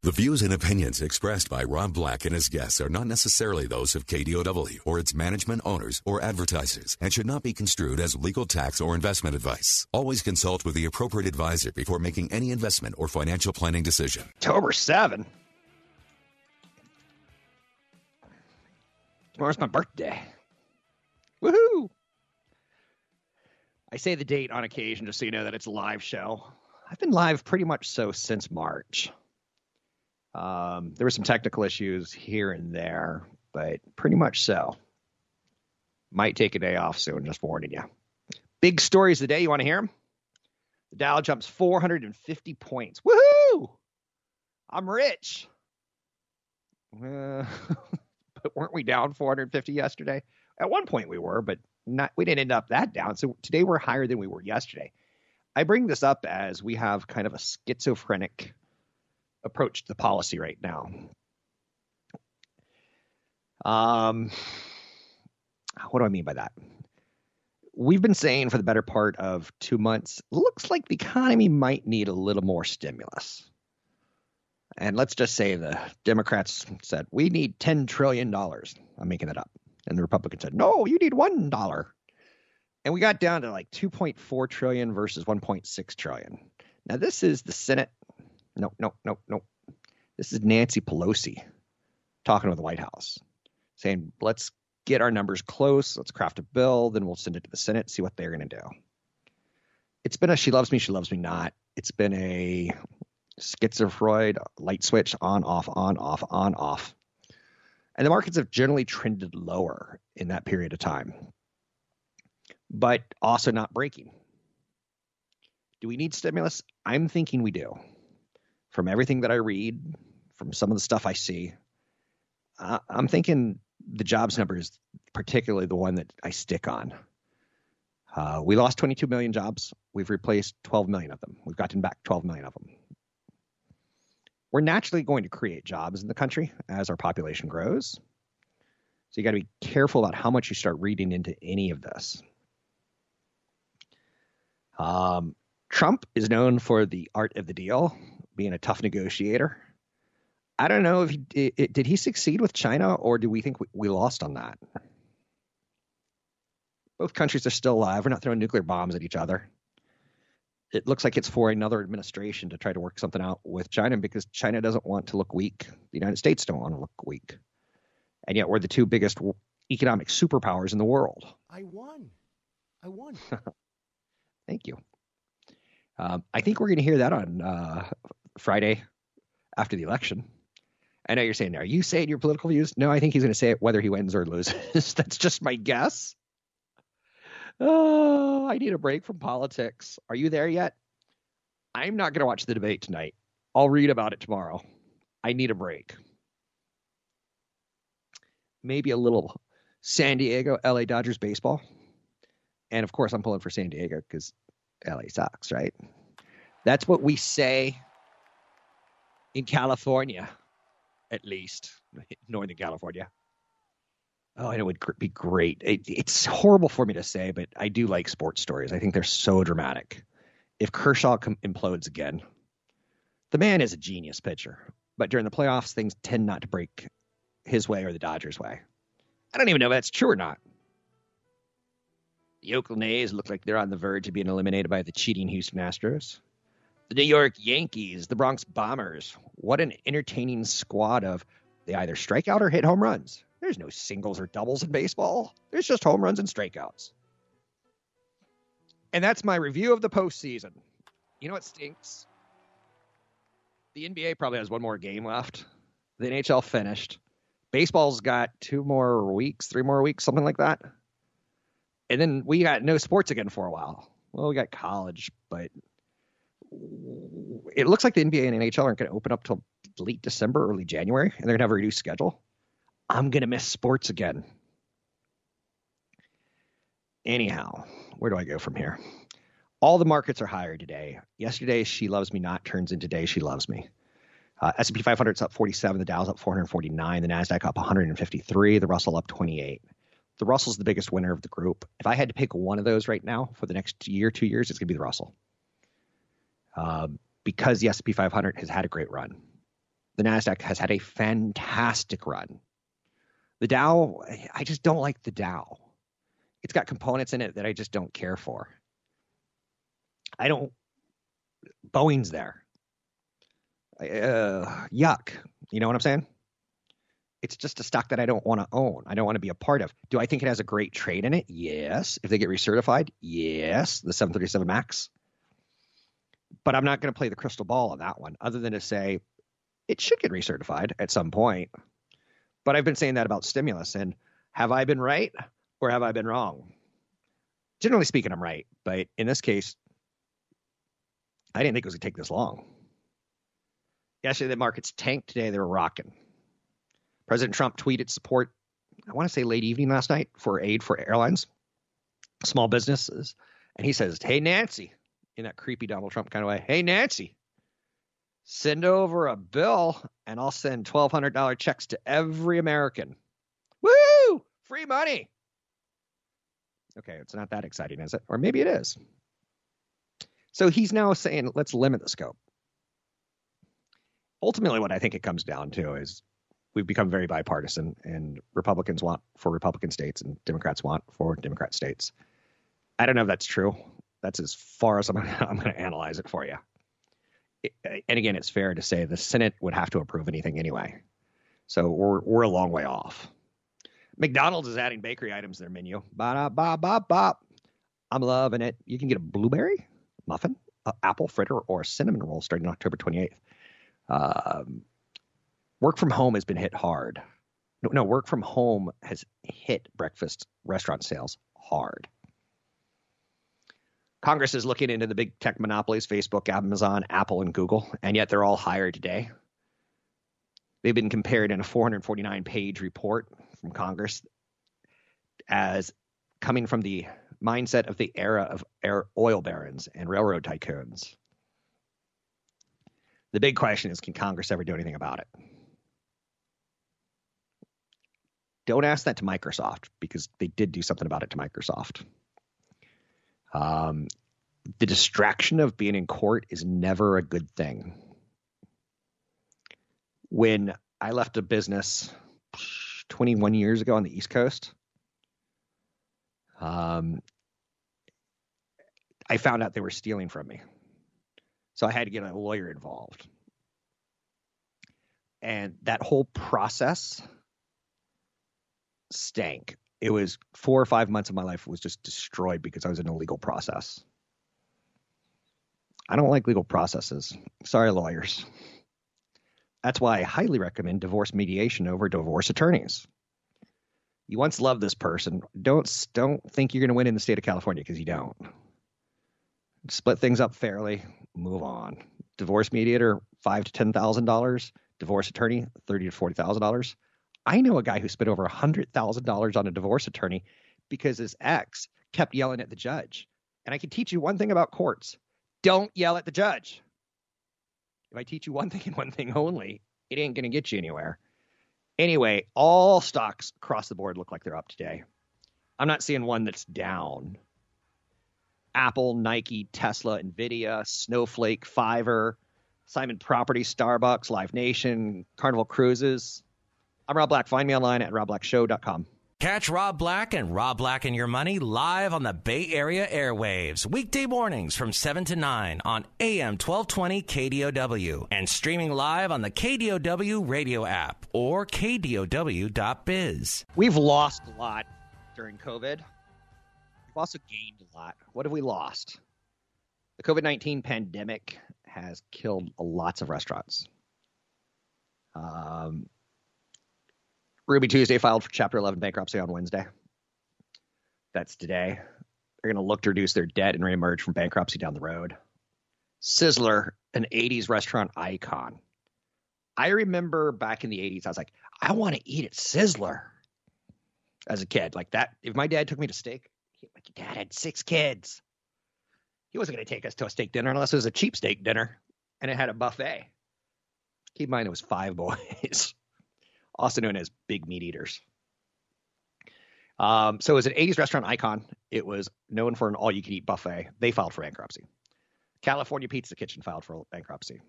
The views and opinions expressed by Rob Black and his guests are not necessarily those of KDOW or its management owners or advertisers and should not be construed as legal tax or investment advice. Always consult with the appropriate advisor before making any investment or financial planning decision. October 7. Tomorrow's my birthday. Woohoo! I say the date on occasion just so you know that it's a live show. I've been live pretty much so since March. Um, there were some technical issues here and there, but pretty much so. Might take a day off soon, just warning you. Big stories of the day. You want to hear them? The Dow jumps 450 points. Woohoo! I'm rich. Uh, but weren't we down 450 yesterday? At one point we were, but not. We didn't end up that down. So today we're higher than we were yesterday. I bring this up as we have kind of a schizophrenic approach the policy right now. Um, what do I mean by that? We've been saying for the better part of two months, looks like the economy might need a little more stimulus. And let's just say the Democrats said, we need $10 trillion. I'm making that up. And the Republicans said, no, you need $1. And we got down to like 2.4 trillion versus 1.6 trillion. Now, this is the Senate no, no, no, no. This is Nancy Pelosi talking to the White House, saying, let's get our numbers close. Let's craft a bill. Then we'll send it to the Senate, see what they're going to do. It's been a she loves me, she loves me not. It's been a schizophrenic light switch on, off, on, off, on, off. And the markets have generally trended lower in that period of time, but also not breaking. Do we need stimulus? I'm thinking we do from everything that I read, from some of the stuff I see, uh, I'm thinking the jobs number is particularly the one that I stick on. Uh, we lost 22 million jobs. We've replaced 12 million of them. We've gotten back 12 million of them. We're naturally going to create jobs in the country as our population grows. So you got to be careful about how much you start reading into any of this. Um, Trump is known for the art of the deal being a tough negotiator. I don't know if he did, did he succeed with China or do we think we, we lost on that? Both countries are still alive. We're not throwing nuclear bombs at each other. It looks like it's for another administration to try to work something out with China because China doesn't want to look weak. The United States don't want to look weak. And yet we're the two biggest economic superpowers in the world. I won. I won. Thank you. Um, I think we're going to hear that on uh, Friday after the election. I know you're saying, are you saying your political views? No, I think he's going to say it whether he wins or loses. That's just my guess. Oh, I need a break from politics. Are you there yet? I'm not going to watch the debate tonight. I'll read about it tomorrow. I need a break. Maybe a little San Diego, LA Dodgers baseball. And of course, I'm pulling for San Diego because LA sucks, right? That's what we say in California, at least, Northern California. Oh, and it would be great. It, it's horrible for me to say, but I do like sports stories. I think they're so dramatic. If Kershaw com- implodes again, the man is a genius pitcher, but during the playoffs, things tend not to break his way or the Dodgers' way. I don't even know if that's true or not. The Oakland A's look like they're on the verge of being eliminated by the cheating Houston Astros the New York Yankees, the Bronx Bombers. What an entertaining squad of they either strike out or hit home runs. There's no singles or doubles in baseball. There's just home runs and strikeouts. And that's my review of the postseason. You know what stinks? The NBA probably has one more game left. The NHL finished. Baseball's got two more weeks, three more weeks, something like that. And then we got no sports again for a while. Well, we got college, but it looks like the NBA and NHL aren't going to open up till late December, early January, and they're going to have a reduced schedule. I'm going to miss sports again. Anyhow, where do I go from here? All the markets are higher today. Yesterday, she loves me not turns into today, she loves me. Uh, S&P 500's up 47, the Dow's up 449, the Nasdaq up 153, the Russell up 28. The Russell's the biggest winner of the group. If I had to pick one of those right now for the next year, two years, it's going to be the Russell. Uh, because the S&P 500 has had a great run. The Nasdaq has had a fantastic run. The Dow, I just don't like the Dow. It's got components in it that I just don't care for. I don't. Boeing's there. Uh, yuck. You know what I'm saying? It's just a stock that I don't want to own. I don't want to be a part of. Do I think it has a great trade in it? Yes. If they get recertified, yes. The 737 Max. But I'm not going to play the crystal ball on that one, other than to say it should get recertified at some point. But I've been saying that about stimulus, and have I been right or have I been wrong? Generally speaking, I'm right, but in this case, I didn't think it was going to take this long. Yesterday, the markets tanked. Today, they were rocking. President Trump tweeted support, I want to say late evening last night, for aid for airlines, small businesses. And he says, Hey, Nancy, in that creepy Donald Trump kind of way, Hey, Nancy, send over a bill and I'll send $1,200 checks to every American. Woo! Free money. Okay, it's not that exciting, is it? Or maybe it is. So he's now saying, let's limit the scope. Ultimately, what I think it comes down to is we've become very bipartisan, and Republicans want for Republican states, and Democrats want for Democrat states. I don't know if that's true. That's as far as I'm going to analyze it for you. And again, it's fair to say the Senate would have to approve anything anyway. So we're we're a long way off. McDonald's is adding bakery items to their menu. Ba ba ba ba. I'm loving it. You can get a blueberry muffin, apple fritter, or a cinnamon roll starting October 28th. Um, work from home has been hit hard. No, work from home has hit breakfast restaurant sales hard. Congress is looking into the big tech monopolies Facebook, Amazon, Apple, and Google, and yet they're all higher today. They've been compared in a 449 page report from Congress as coming from the mindset of the era of oil barons and railroad tycoons. The big question is can Congress ever do anything about it? Don't ask that to Microsoft because they did do something about it to Microsoft. Um, the distraction of being in court is never a good thing. When I left a business 21 years ago on the East Coast, um, I found out they were stealing from me. So I had to get a lawyer involved. And that whole process stank. It was four or five months of my life was just destroyed because I was in a legal process. I don't like legal processes. Sorry, lawyers. That's why I highly recommend divorce mediation over divorce attorneys. You once loved this person. Don't don't think you're going to win in the state of California because you don't. Split things up fairly. Move on. Divorce mediator five to ten thousand dollars. Divorce attorney thirty to forty thousand dollars. I know a guy who spent over a hundred thousand dollars on a divorce attorney because his ex kept yelling at the judge. And I can teach you one thing about courts: don't yell at the judge. If I teach you one thing and one thing only, it ain't going to get you anywhere. Anyway, all stocks across the board look like they're up today. I'm not seeing one that's down. Apple, Nike, Tesla, Nvidia, Snowflake, Fiverr, Simon Property, Starbucks, Live Nation, Carnival Cruises. I'm Rob Black. Find me online at robblackshow.com. Catch Rob Black and Rob Black and Your Money live on the Bay Area airwaves, weekday mornings from 7 to 9 on AM 1220 KDOW and streaming live on the KDOW radio app or KDOW.biz. We've lost a lot during COVID. We've also gained a lot. What have we lost? The COVID 19 pandemic has killed lots of restaurants. Um, Ruby Tuesday filed for Chapter 11 bankruptcy on Wednesday. That's today. They're going to look to reduce their debt and reemerge from bankruptcy down the road. Sizzler, an 80s restaurant icon. I remember back in the 80s, I was like, I want to eat at Sizzler as a kid. Like that, if my dad took me to steak, like my dad had six kids. He wasn't going to take us to a steak dinner unless it was a cheap steak dinner and it had a buffet. Keep in mind, it was five boys, also known as big meat eaters. Um, so, as an 80s restaurant icon, it was known for an all you can eat buffet. They filed for bankruptcy. California Pizza Kitchen filed for bankruptcy.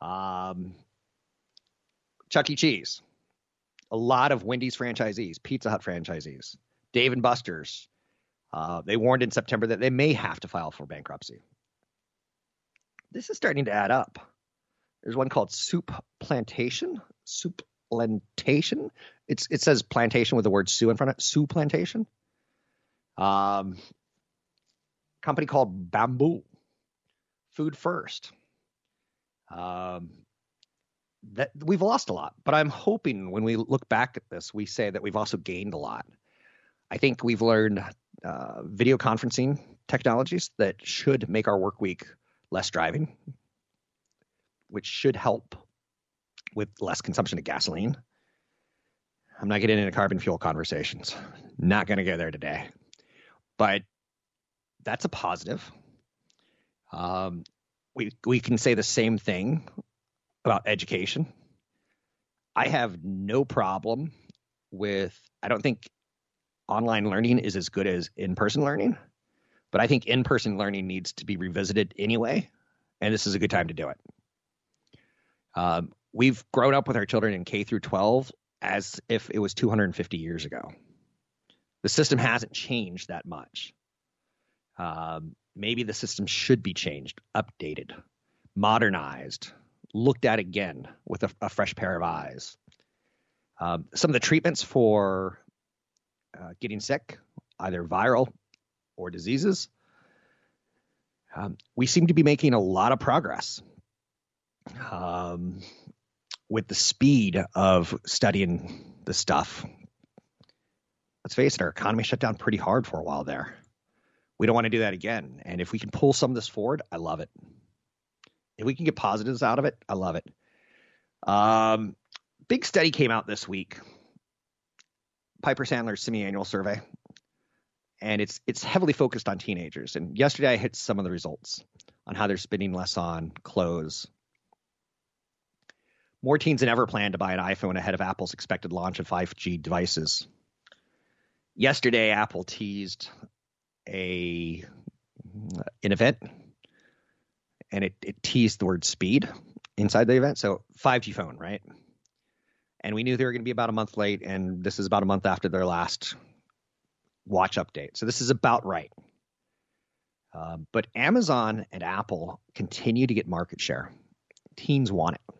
Um, Chuck E. Cheese, a lot of Wendy's franchisees, Pizza Hut franchisees, Dave and Buster's. Uh, they warned in September that they may have to file for bankruptcy. This is starting to add up. There's one called Soup Plantation. Soup Plantation. It's it says plantation with the word Sue in front of it. Soup Plantation. Um, company called Bamboo. Food First. Um, that we've lost a lot, but I'm hoping when we look back at this, we say that we've also gained a lot. I think we've learned uh, video conferencing technologies that should make our work week less driving, which should help with less consumption of gasoline. I'm not getting into carbon fuel conversations. Not going to go there today. But that's a positive. Um, we we can say the same thing about education. I have no problem with. I don't think online learning is as good as in-person learning, but I think in-person learning needs to be revisited anyway, and this is a good time to do it. Um, we've grown up with our children in K through 12 as if it was 250 years ago. The system hasn't changed that much. Um, maybe the system should be changed, updated, modernized, looked at again with a, a fresh pair of eyes. Um, some of the treatments for uh, getting sick, either viral or diseases, um, we seem to be making a lot of progress um, with the speed of studying the stuff. Let's face it, our economy shut down pretty hard for a while there. We don't want to do that again. And if we can pull some of this forward, I love it. If we can get positives out of it, I love it. Um, big study came out this week. Piper Sandler's semi-annual survey, and it's it's heavily focused on teenagers. And yesterday I hit some of the results on how they're spending less on clothes. More teens than ever plan to buy an iPhone ahead of Apple's expected launch of 5G devices. Yesterday, Apple teased a an event, and it, it teased the word speed inside the event. So 5G phone, right? And we knew they were going to be about a month late, and this is about a month after their last watch update. So this is about right. Uh, but Amazon and Apple continue to get market share. Teens want it.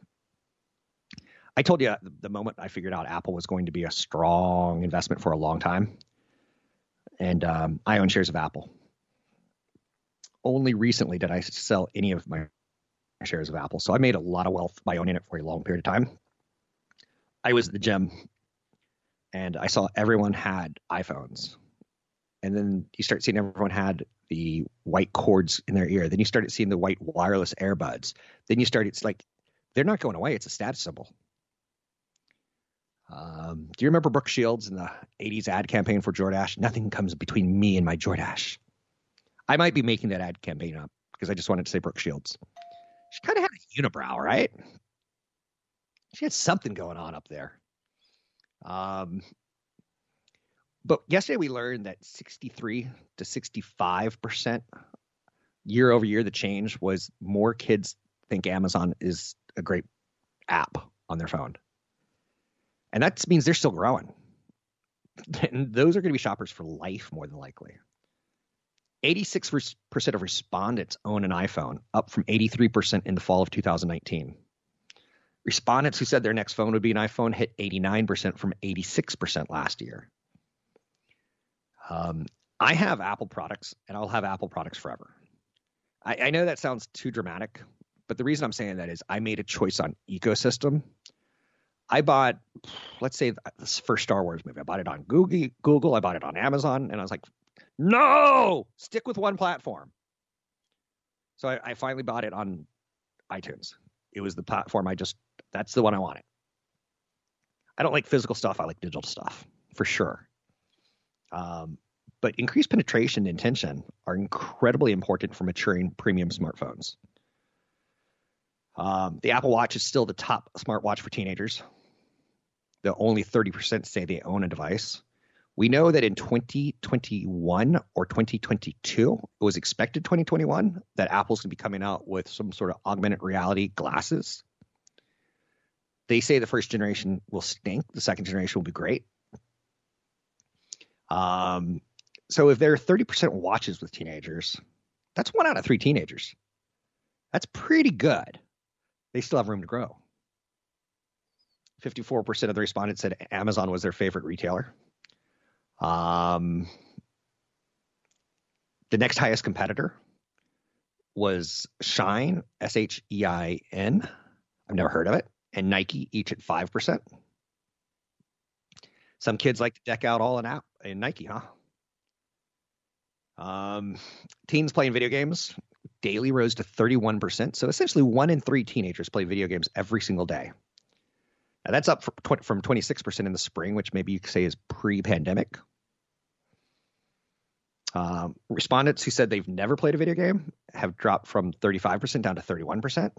I told you the moment I figured out Apple was going to be a strong investment for a long time and um, I own shares of Apple. Only recently did I sell any of my shares of Apple, so I made a lot of wealth by owning it for a long period of time. I was at the gym, and I saw everyone had iPhones, and then you start seeing everyone had the white cords in their ear. Then you started seeing the white wireless earbuds. Then you started it's like they're not going away. It's a status symbol. Um, do you remember Brooke Shields in the 80s ad campaign for Jordache? Nothing comes between me and my Jordache. I might be making that ad campaign up because I just wanted to say Brooke Shields. She kind of had a unibrow, right? She had something going on up there. Um, but yesterday we learned that 63 to 65 percent year over year, the change was more kids think Amazon is a great app on their phone and that means they're still growing. And those are going to be shoppers for life, more than likely. 86% of respondents own an iPhone, up from 83% in the fall of 2019. Respondents who said their next phone would be an iPhone hit 89% from 86% last year. Um, I have Apple products, and I'll have Apple products forever. I, I know that sounds too dramatic, but the reason I'm saying that is I made a choice on ecosystem I bought, let's say, this first Star Wars movie. I bought it on Google, Google. I bought it on Amazon, and I was like, no, stick with one platform. So I, I finally bought it on iTunes. It was the platform I just that's the one I wanted. I don't like physical stuff. I like digital stuff for sure. Um, but increased penetration and intention are incredibly important for maturing premium smartphones. Um, the Apple Watch is still the top smartwatch for teenagers. The only 30% say they own a device. We know that in 2021 or 2022, it was expected 2021 that Apple's going to be coming out with some sort of augmented reality glasses. They say the first generation will stink, the second generation will be great. Um, so if there are 30% watches with teenagers, that's one out of three teenagers. That's pretty good. They still have room to grow. 54% of the respondents said Amazon was their favorite retailer. Um, the next highest competitor was Shine, S H E I N. I've never heard of it. And Nike, each at 5%. Some kids like to deck out all in, app, in Nike, huh? Um, teens playing video games daily rose to 31%. So essentially, one in three teenagers play video games every single day. Now, that's up from 26% in the spring, which maybe you could say is pre pandemic. Um, respondents who said they've never played a video game have dropped from 35% down to 31%.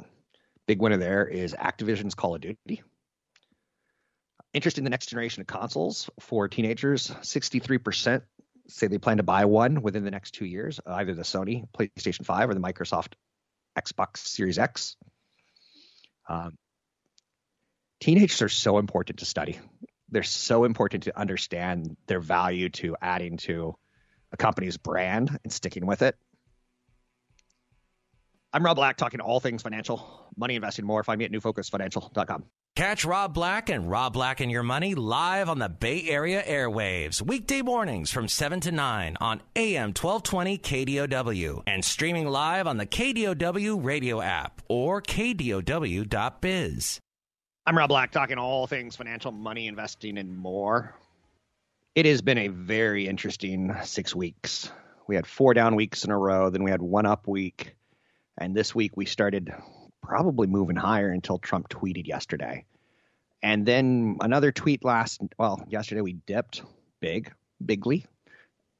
Big winner there is Activision's Call of Duty. Interest in the next generation of consoles for teenagers 63% say they plan to buy one within the next two years, either the Sony PlayStation 5 or the Microsoft Xbox Series X. Um, teenagers are so important to study. They're so important to understand their value to adding to a company's brand and sticking with it. I'm Rob Black, talking all things financial, money investing more. Find me at newfocusfinancial.com. Catch Rob Black and Rob Black and Your Money live on the Bay Area airwaves, weekday mornings from 7 to 9 on AM 1220 KDOW and streaming live on the KDOW radio app or KDOW.biz. I'm Rob Black, talking all things financial, money, investing, and more. It has been a very interesting six weeks. We had four down weeks in a row, then we had one up week, and this week we started probably moving higher until Trump tweeted yesterday. And then another tweet last, well, yesterday we dipped big, bigly.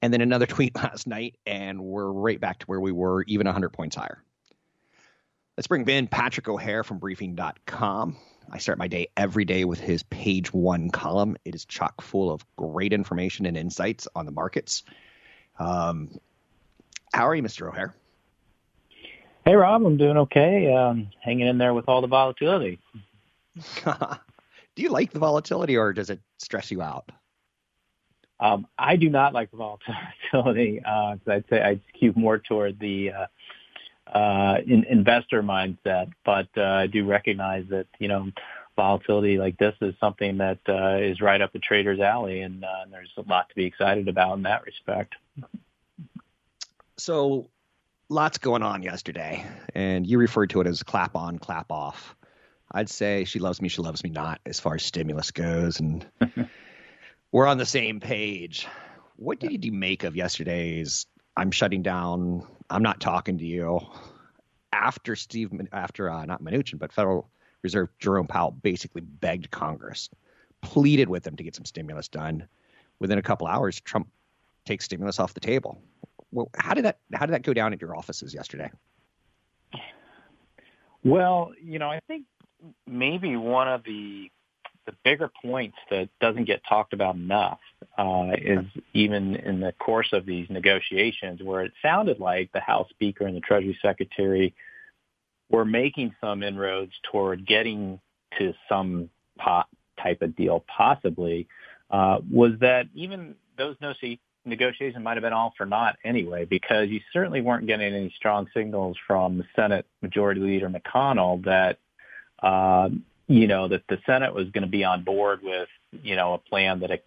And then another tweet last night, and we're right back to where we were, even 100 points higher. Let's bring in Patrick O'Hare from briefing.com. I start my day every day with his page one column. It is chock full of great information and insights on the markets. Um, how are you, Mr. O'Hare? Hey, Rob, I'm doing okay. Um, hanging in there with all the volatility. do you like the volatility or does it stress you out? Um, I do not like the volatility. Uh, I'd say I skew more toward the uh, uh, in, investor mindset, but uh, I do recognize that you know volatility like this is something that uh, is right up the trader's alley, and uh, there's a lot to be excited about in that respect. So, lots going on yesterday, and you referred to it as clap on, clap off. I'd say she loves me, she loves me not, as far as stimulus goes, and we're on the same page. What did you make of yesterday's I'm shutting down. I'm not talking to you. After Steve, after uh, not Mnuchin, but Federal Reserve Jerome Powell basically begged Congress, pleaded with them to get some stimulus done. Within a couple hours, Trump takes stimulus off the table. Well, how did that how did that go down at your offices yesterday? Well, you know, I think maybe one of the the bigger points that doesn't get talked about enough uh, is even in the course of these negotiations, where it sounded like the House Speaker and the Treasury Secretary were making some inroads toward getting to some pot type of deal, possibly, uh, was that even those negotiations might have been all for naught anyway, because you certainly weren't getting any strong signals from Senate Majority Leader McConnell that uh, you know, that the Senate was going to be on board with, you know, a plan that it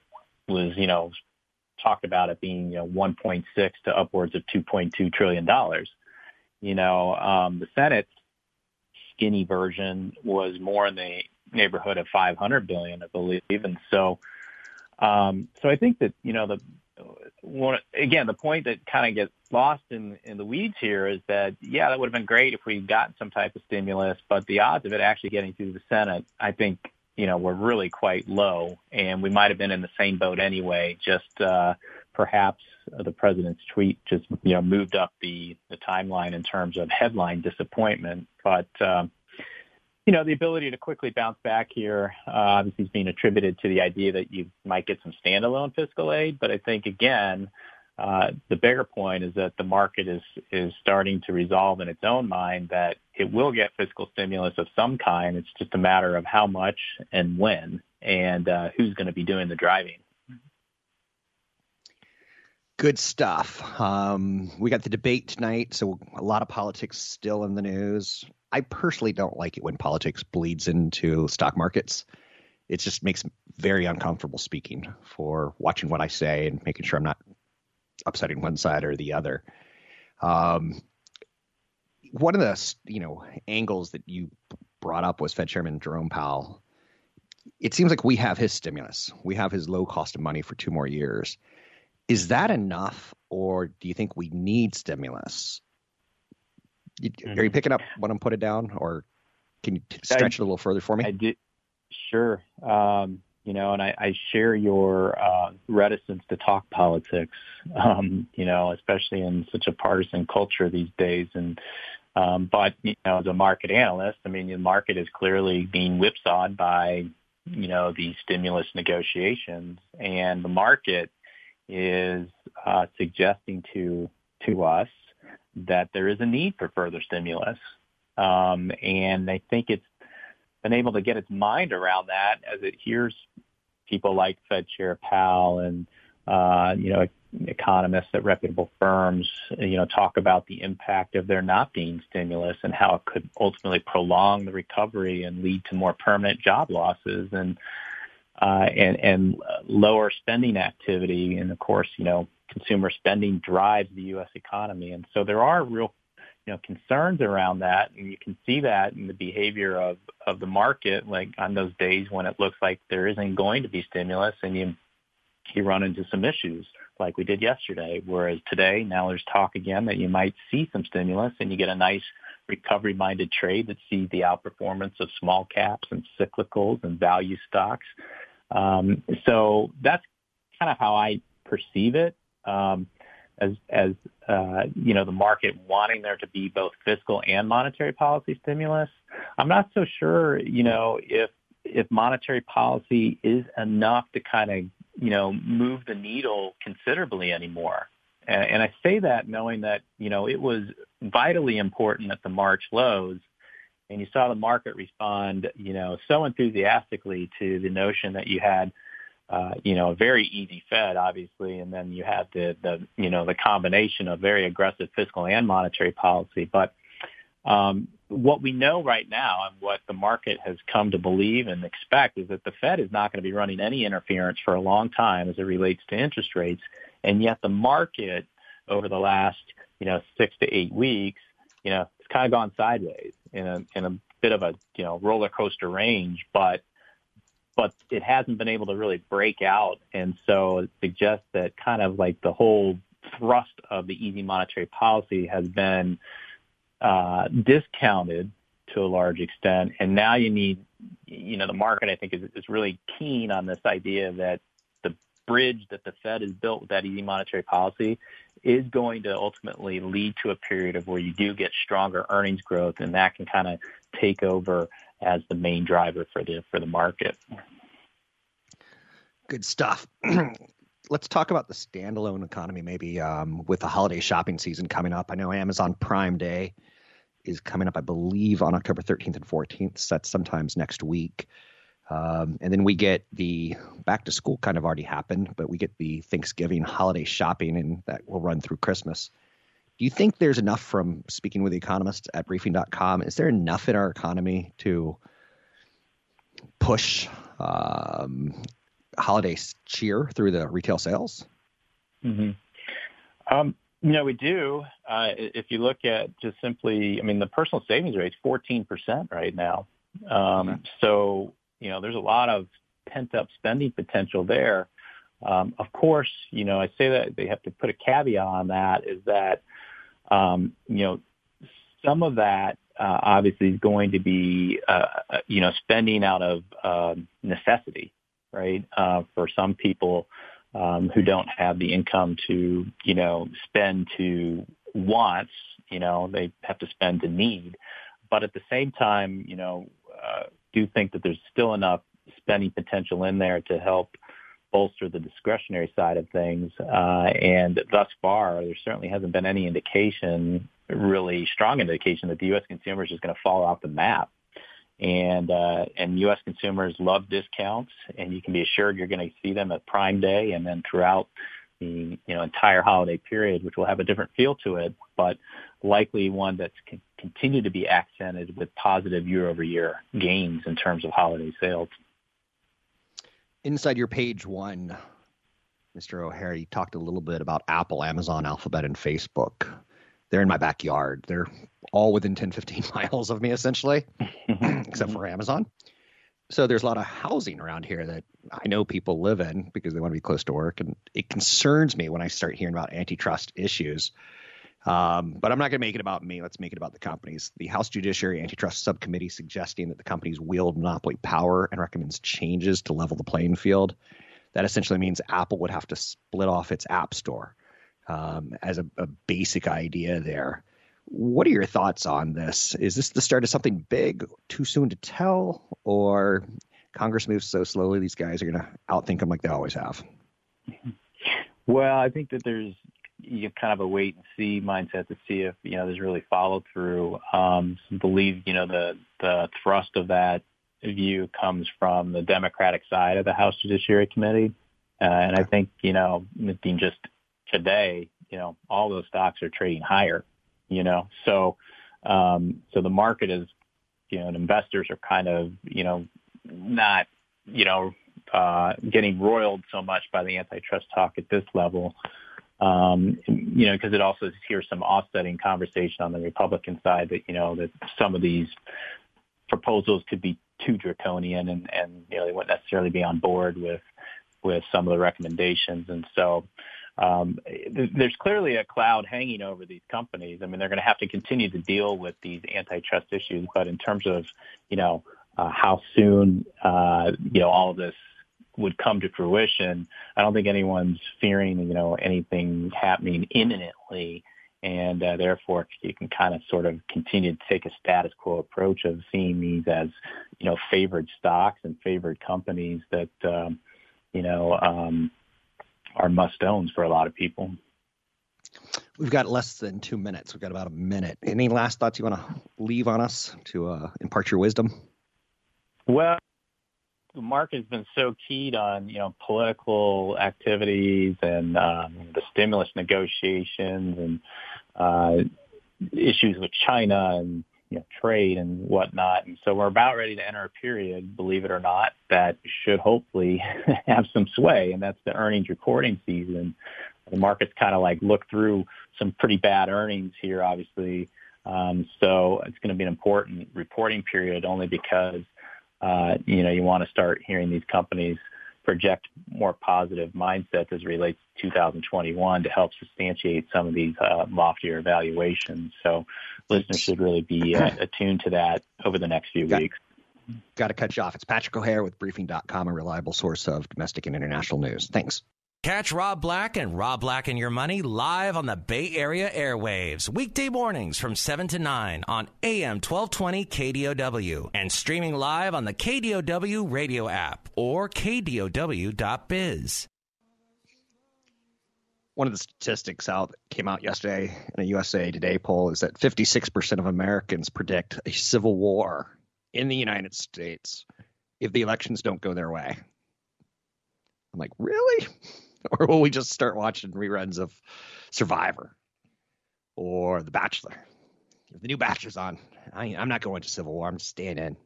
was, you know, talked about it being, you know, 1.6 to upwards of 2.2 trillion dollars. You know, um, the Senate's skinny version was more in the neighborhood of 500 billion, I believe. And so, um, so I think that, you know, the one, again, the point that kind of gets lost in, in the weeds here is that, yeah, that would have been great if we'd gotten some type of stimulus, but the odds of it actually getting through the Senate, I think, you know, were really quite low, and we might have been in the same boat anyway. Just uh, perhaps the president's tweet just, you know, moved up the, the timeline in terms of headline disappointment. But, um, you know, the ability to quickly bounce back here obviously is being attributed to the idea that you might get some standalone fiscal aid. But I think, again, uh, the bigger point is that the market is is starting to resolve in its own mind that it will get fiscal stimulus of some kind. It's just a matter of how much and when, and uh, who's going to be doing the driving. Good stuff. Um, we got the debate tonight, so a lot of politics still in the news. I personally don't like it when politics bleeds into stock markets. It just makes very uncomfortable speaking for watching what I say and making sure I'm not upsetting one side or the other. Um, one of the you know angles that you brought up was Fed Chairman Jerome Powell. It seems like we have his stimulus. We have his low cost of money for two more years. Is that enough, or do you think we need stimulus? Mm-hmm. Are you picking up what I'm putting down, or can you stretch I, it a little further for me? I did. Sure. Um, you know, and I, I share your uh, reticence to talk politics, um, you know, especially in such a partisan culture these days. And um, but you know, as a market analyst, I mean, the market is clearly being whipsawed by you know the stimulus negotiations, and the market is uh, suggesting to to us that there is a need for further stimulus. Um, and I think it's been able to get its mind around that as it hears people like Fed Chair Powell and uh, you know economists at reputable firms you know talk about the impact of there not being stimulus and how it could ultimately prolong the recovery and lead to more permanent job losses and uh, and and lower spending activity and of course you know consumer spending drives the U.S. economy and so there are real you know, concerns around that, and you can see that in the behavior of of the market, like on those days when it looks like there isn't going to be stimulus, and you you run into some issues like we did yesterday. Whereas today, now there's talk again that you might see some stimulus, and you get a nice recovery-minded trade that sees the outperformance of small caps and cyclicals and value stocks. Um, so that's kind of how I perceive it. Um, as as uh, you know the market wanting there to be both fiscal and monetary policy stimulus. I'm not so sure, you know, if if monetary policy is enough to kind of you know move the needle considerably anymore. And, and I say that knowing that you know it was vitally important at the March lows and you saw the market respond, you know, so enthusiastically to the notion that you had uh, you know, a very easy Fed, obviously, and then you have the, the, you know, the combination of very aggressive fiscal and monetary policy. But um, what we know right now and what the market has come to believe and expect is that the Fed is not going to be running any interference for a long time as it relates to interest rates. And yet the market over the last, you know, six to eight weeks, you know, it's kind of gone sideways in a, in a bit of a, you know, roller coaster range. But but it hasn't been able to really break out. And so it suggests that kind of like the whole thrust of the easy monetary policy has been uh, discounted to a large extent. And now you need, you know, the market, I think, is, is really keen on this idea that the bridge that the Fed has built with that easy monetary policy is going to ultimately lead to a period of where you do get stronger earnings growth, and that can kind of take over as the main driver for the for the market. Good stuff. Let's talk about the standalone economy, maybe um, with the holiday shopping season coming up. I know Amazon Prime Day is coming up, I believe, on October 13th and 14th. So that's sometimes next week. Um, and then we get the back to school kind of already happened, but we get the Thanksgiving holiday shopping, and that will run through Christmas. Do you think there's enough from speaking with the economists at briefing.com? Is there enough in our economy to push um, holiday cheer through the retail sales? Mm-hmm. Um, you know, we do. Uh, if you look at just simply, I mean, the personal savings rate is 14% right now. Um, So, you know, there's a lot of pent up spending potential there. Um, of course, you know, I say that they have to put a caveat on that is that, you know, some of that uh, obviously is going to be, uh, uh you know, spending out of uh, necessity, right? For some people um, who don't have the income to, you know, spend to wants, you know, they have to spend to need. But at the same time, you know, do think that there's still enough spending potential in there to help bolster the discretionary side of things. Uh, and thus far, there certainly hasn't been any indication, really strong indication, that the U.S. consumer is just going to fall off the map. And uh, and U.S. consumers love discounts, and you can be assured you're going to see them at Prime Day and then throughout the you know entire holiday period, which will have a different feel to it, but likely one that's con- continue to be accented with positive year-over-year gains in terms of holiday sales inside your page one, Mr. O'Hare, you talked a little bit about Apple, Amazon, Alphabet, and Facebook. They're in my backyard. They're all within 10, 15 miles of me, essentially, except for Amazon. So there's a lot of housing around here that I know people live in because they want to be close to work. And it concerns me when I start hearing about antitrust issues um, but I'm not going to make it about me. Let's make it about the companies. The House Judiciary Antitrust Subcommittee suggesting that the companies wield monopoly power and recommends changes to level the playing field. That essentially means Apple would have to split off its App Store um, as a, a basic idea there. What are your thoughts on this? Is this the start of something big? Too soon to tell, or Congress moves so slowly, these guys are going to outthink them like they always have? Well, I think that there's you kind of a wait and see mindset to see if you know there's really follow through. Um, believe you know the the thrust of that view comes from the Democratic side of the House Judiciary Committee, uh, and I think you know being just today, you know all those stocks are trading higher. You know, so um, so the market is you know and investors are kind of you know not you know uh, getting roiled so much by the antitrust talk at this level. Um, you know, because it also hears some offsetting conversation on the Republican side that, you know, that some of these proposals could be too draconian and, and you know, they wouldn't necessarily be on board with, with some of the recommendations. And so, um, there's clearly a cloud hanging over these companies. I mean, they're going to have to continue to deal with these antitrust issues, but in terms of, you know, uh, how soon, uh, you know, all of this would come to fruition, I don't think anyone's fearing, you know, anything happening imminently. And uh, therefore, you can kind of sort of continue to take a status quo approach of seeing these as, you know, favored stocks and favored companies that, um, you know, um, are must owns for a lot of people. We've got less than two minutes. We've got about a minute. Any last thoughts you want to leave on us to uh, impart your wisdom? Well, the market has been so keyed on you know political activities and um, the stimulus negotiations and uh, issues with China and you know trade and whatnot. And so we're about ready to enter a period, believe it or not, that should hopefully have some sway, and that's the earnings reporting season. The market's kind of like looked through some pretty bad earnings here, obviously. Um, so it's going to be an important reporting period only because you know, you want to start hearing these companies project more positive mindsets as it relates to 2021 to help substantiate some of these uh, loftier evaluations. So listeners should really be uh, attuned to that over the next few weeks. Got to cut you off. It's Patrick O'Hare with Briefing.com, a reliable source of domestic and international news. Thanks. Catch Rob Black and Rob Black and Your Money live on the Bay Area airwaves, weekday mornings from 7 to 9 on AM 1220 KDOW and streaming live on the KDOW radio app or KDOW.biz. One of the statistics out that came out yesterday in a USA Today poll is that 56% of Americans predict a civil war in the United States if the elections don't go their way. I'm like, really? or will we just start watching reruns of Survivor or The Bachelor? If the new Bachelor's on, I, am not going to Civil War. I'm just staying in.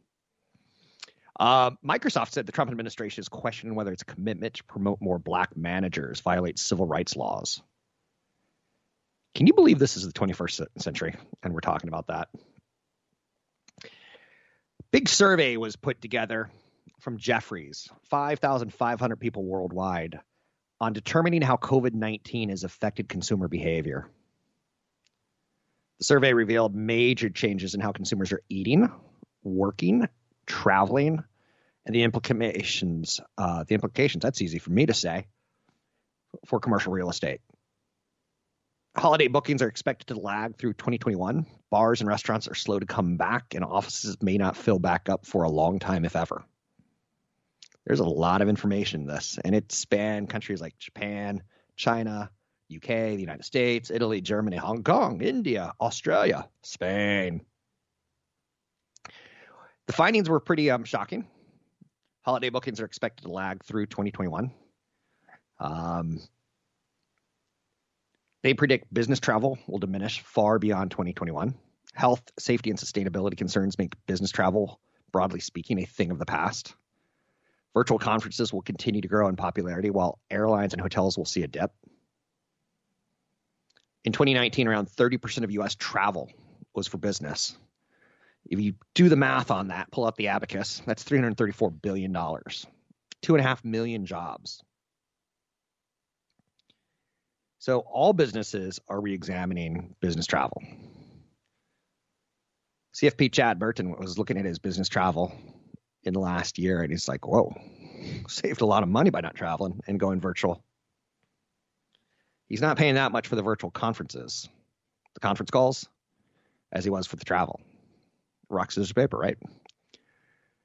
Uh, Microsoft said the Trump administration is questioning whether its commitment to promote more black managers violates civil rights laws. Can you believe this is the 21st century and we're talking about that? Big survey was put together from Jefferies, 5,500 people worldwide on determining how COVID 19 has affected consumer behavior. The survey revealed major changes in how consumers are eating, working, traveling, and the implications. Uh, the implications, that's easy for me to say, for commercial real estate. Holiday bookings are expected to lag through 2021. Bars and restaurants are slow to come back, and offices may not fill back up for a long time, if ever. There's a lot of information in this, and it spanned countries like Japan, China, UK, the United States, Italy, Germany, Hong Kong, India, Australia, Spain. The findings were pretty um, shocking. Holiday bookings are expected to lag through 2021. Um, they predict business travel will diminish far beyond 2021. Health, safety, and sustainability concerns make business travel, broadly speaking, a thing of the past. Virtual conferences will continue to grow in popularity while airlines and hotels will see a dip. In 2019, around 30% of US travel was for business. If you do the math on that, pull out the abacus, that's $334 billion, two and a half million jobs. So all businesses are re-examining business travel. CFP Chad Burton was looking at his business travel in the last year and he's like, whoa, saved a lot of money by not traveling and going virtual. He's not paying that much for the virtual conferences, the conference calls, as he was for the travel. Rock, scissors, paper, right?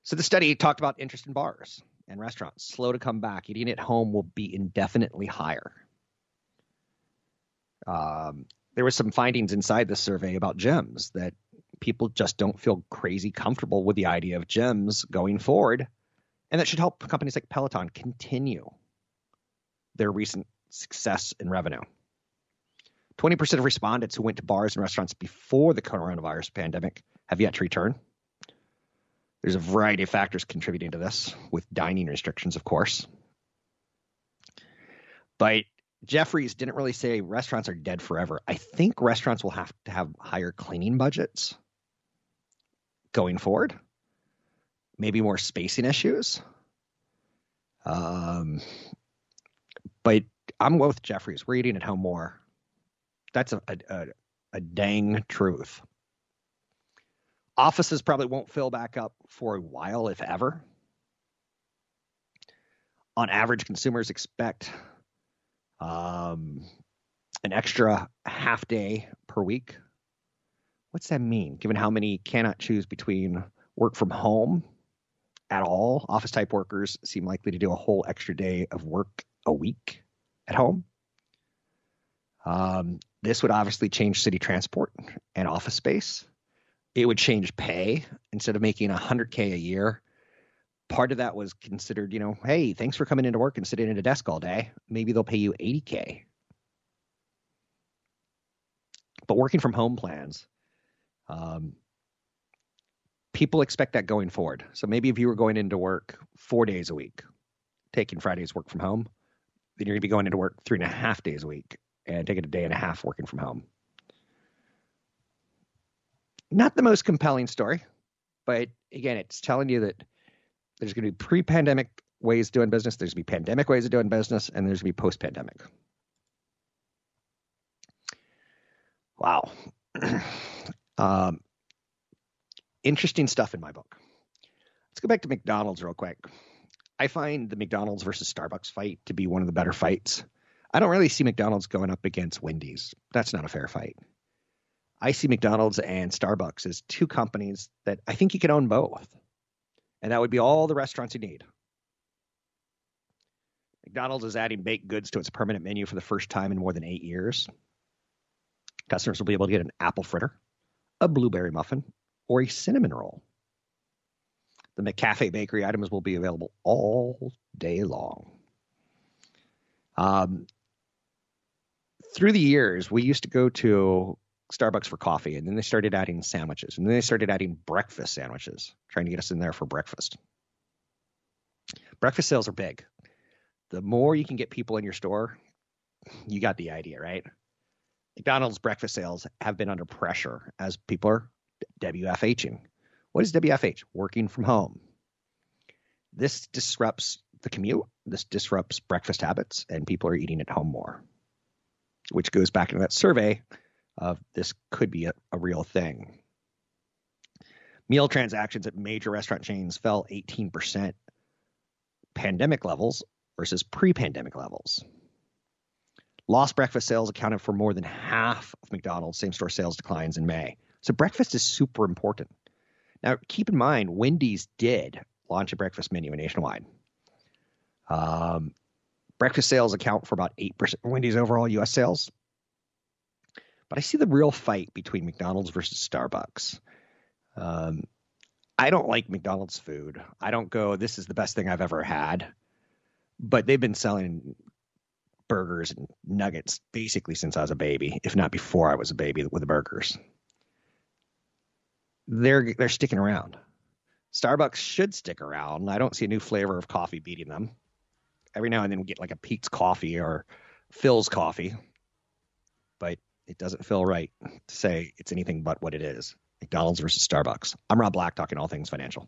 So the study talked about interest in bars and restaurants, slow to come back. Eating at home will be indefinitely higher. Um, there was some findings inside the survey about gyms that people just don't feel crazy comfortable with the idea of gyms going forward, and that should help companies like Peloton continue their recent success in revenue. 20% of respondents who went to bars and restaurants before the coronavirus pandemic have yet to return. There's a variety of factors contributing to this, with dining restrictions, of course. But Jefferies didn't really say restaurants are dead forever. I think restaurants will have to have higher cleaning budgets going forward, maybe more spacing issues. Um, but I'm with Jefferies. We're eating at home more. That's a, a, a dang truth. Offices probably won't fill back up for a while, if ever. On average, consumers expect um, an extra half day per week. What's that mean? Given how many cannot choose between work from home at all, office type workers seem likely to do a whole extra day of work a week at home. Um, this would obviously change city transport and office space. It would change pay instead of making 100K a year. Part of that was considered, you know, hey, thanks for coming into work and sitting at a desk all day. Maybe they'll pay you 80K. But working from home plans, um, people expect that going forward. So maybe if you were going into work four days a week, taking Friday's work from home, then you're going to be going into work three and a half days a week and taking a day and a half working from home. Not the most compelling story, but again, it's telling you that there's going to be pre pandemic ways of doing business, there's going to be pandemic ways of doing business, and there's going to be post pandemic. Wow. um, interesting stuff in my book. Let's go back to McDonald's real quick. I find the McDonald's versus Starbucks fight to be one of the better fights. I don't really see McDonald's going up against Wendy's. That's not a fair fight. I see McDonald's and Starbucks as two companies that I think you can own both. And that would be all the restaurants you need. McDonald's is adding baked goods to its permanent menu for the first time in more than eight years. Customers will be able to get an apple fritter, a blueberry muffin, or a cinnamon roll. The McCafe bakery items will be available all day long. Um, through the years, we used to go to Starbucks for coffee, and then they started adding sandwiches, and then they started adding breakfast sandwiches, trying to get us in there for breakfast. Breakfast sales are big. The more you can get people in your store, you got the idea, right? McDonald's breakfast sales have been under pressure as people are WFHing. What is WFH? Working from home. This disrupts the commute. This disrupts breakfast habits, and people are eating at home more, which goes back into that survey of this could be a, a real thing. Meal transactions at major restaurant chains fell 18% pandemic levels versus pre pandemic levels. Lost breakfast sales accounted for more than half of McDonald's same store sales declines in May. So breakfast is super important. Now, keep in mind, Wendy's did launch a breakfast menu nationwide. Um, breakfast sales account for about 8% of Wendy's overall U.S. sales. But I see the real fight between McDonald's versus Starbucks. Um, I don't like McDonald's food. I don't go, this is the best thing I've ever had. But they've been selling burgers and nuggets basically since I was a baby, if not before I was a baby with the burgers. They're they're sticking around. Starbucks should stick around. I don't see a new flavor of coffee beating them. Every now and then we get like a Peet's coffee or Philz coffee, but it doesn't feel right to say it's anything but what it is. McDonald's versus Starbucks. I'm Rob Black, talking all things financial.